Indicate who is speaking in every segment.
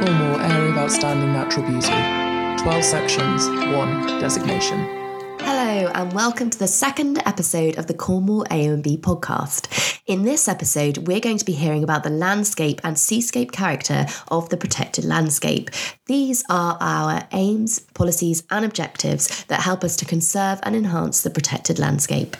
Speaker 1: Cornwall Area of Outstanding Natural Beauty. 12 sections, 1 designation.
Speaker 2: Hello, and welcome to the second episode of the Cornwall AONB podcast. In this episode, we're going to be hearing about the landscape and seascape character of the protected landscape. These are our aims, policies, and objectives that help us to conserve and enhance the protected landscape.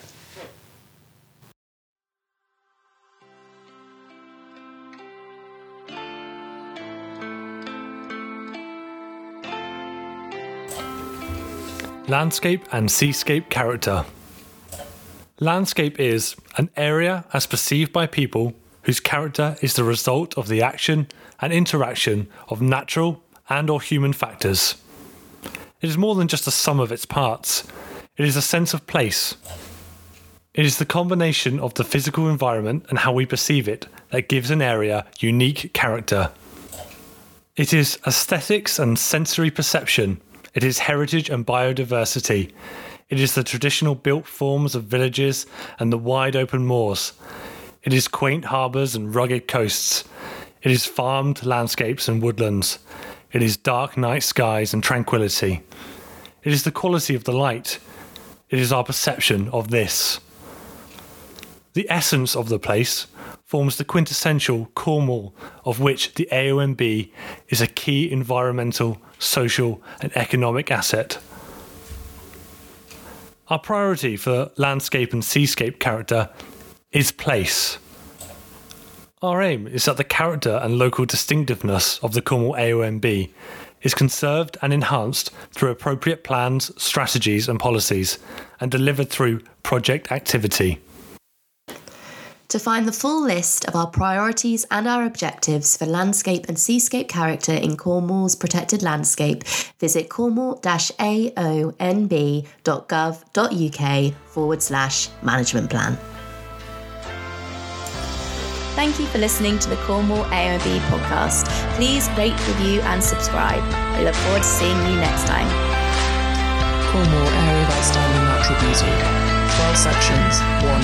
Speaker 3: Landscape and seascape character. Landscape is an area as perceived by people whose character is the result of the action and interaction of natural and or human factors. It is more than just a sum of its parts. It is a sense of place. It is the combination of the physical environment and how we perceive it that gives an area unique character. It is aesthetics and sensory perception it is heritage and biodiversity. It is the traditional built forms of villages and the wide open moors. It is quaint harbours and rugged coasts. It is farmed landscapes and woodlands. It is dark night skies and tranquility. It is the quality of the light. It is our perception of this. The essence of the place forms the quintessential Cornwall of which the AONB is a key environmental social, and economic asset. Our priority for landscape and seascape character is place. Our aim is that the character and local distinctiveness of the Cornwall AONB is conserved and enhanced through appropriate plans, strategies, and policies, and delivered through project activity.
Speaker 2: To find the full list of our priorities and our objectives for landscape and seascape character in Cornwall's protected landscape, visit cornwall-aonb.gov.uk forward slash management plan. Thank you for listening to the Cornwall AONB podcast. Please rate, review, and subscribe. We look forward to seeing you next time.
Speaker 1: Cornwall Area of Outstanding Natural Beauty. 12 sections, 1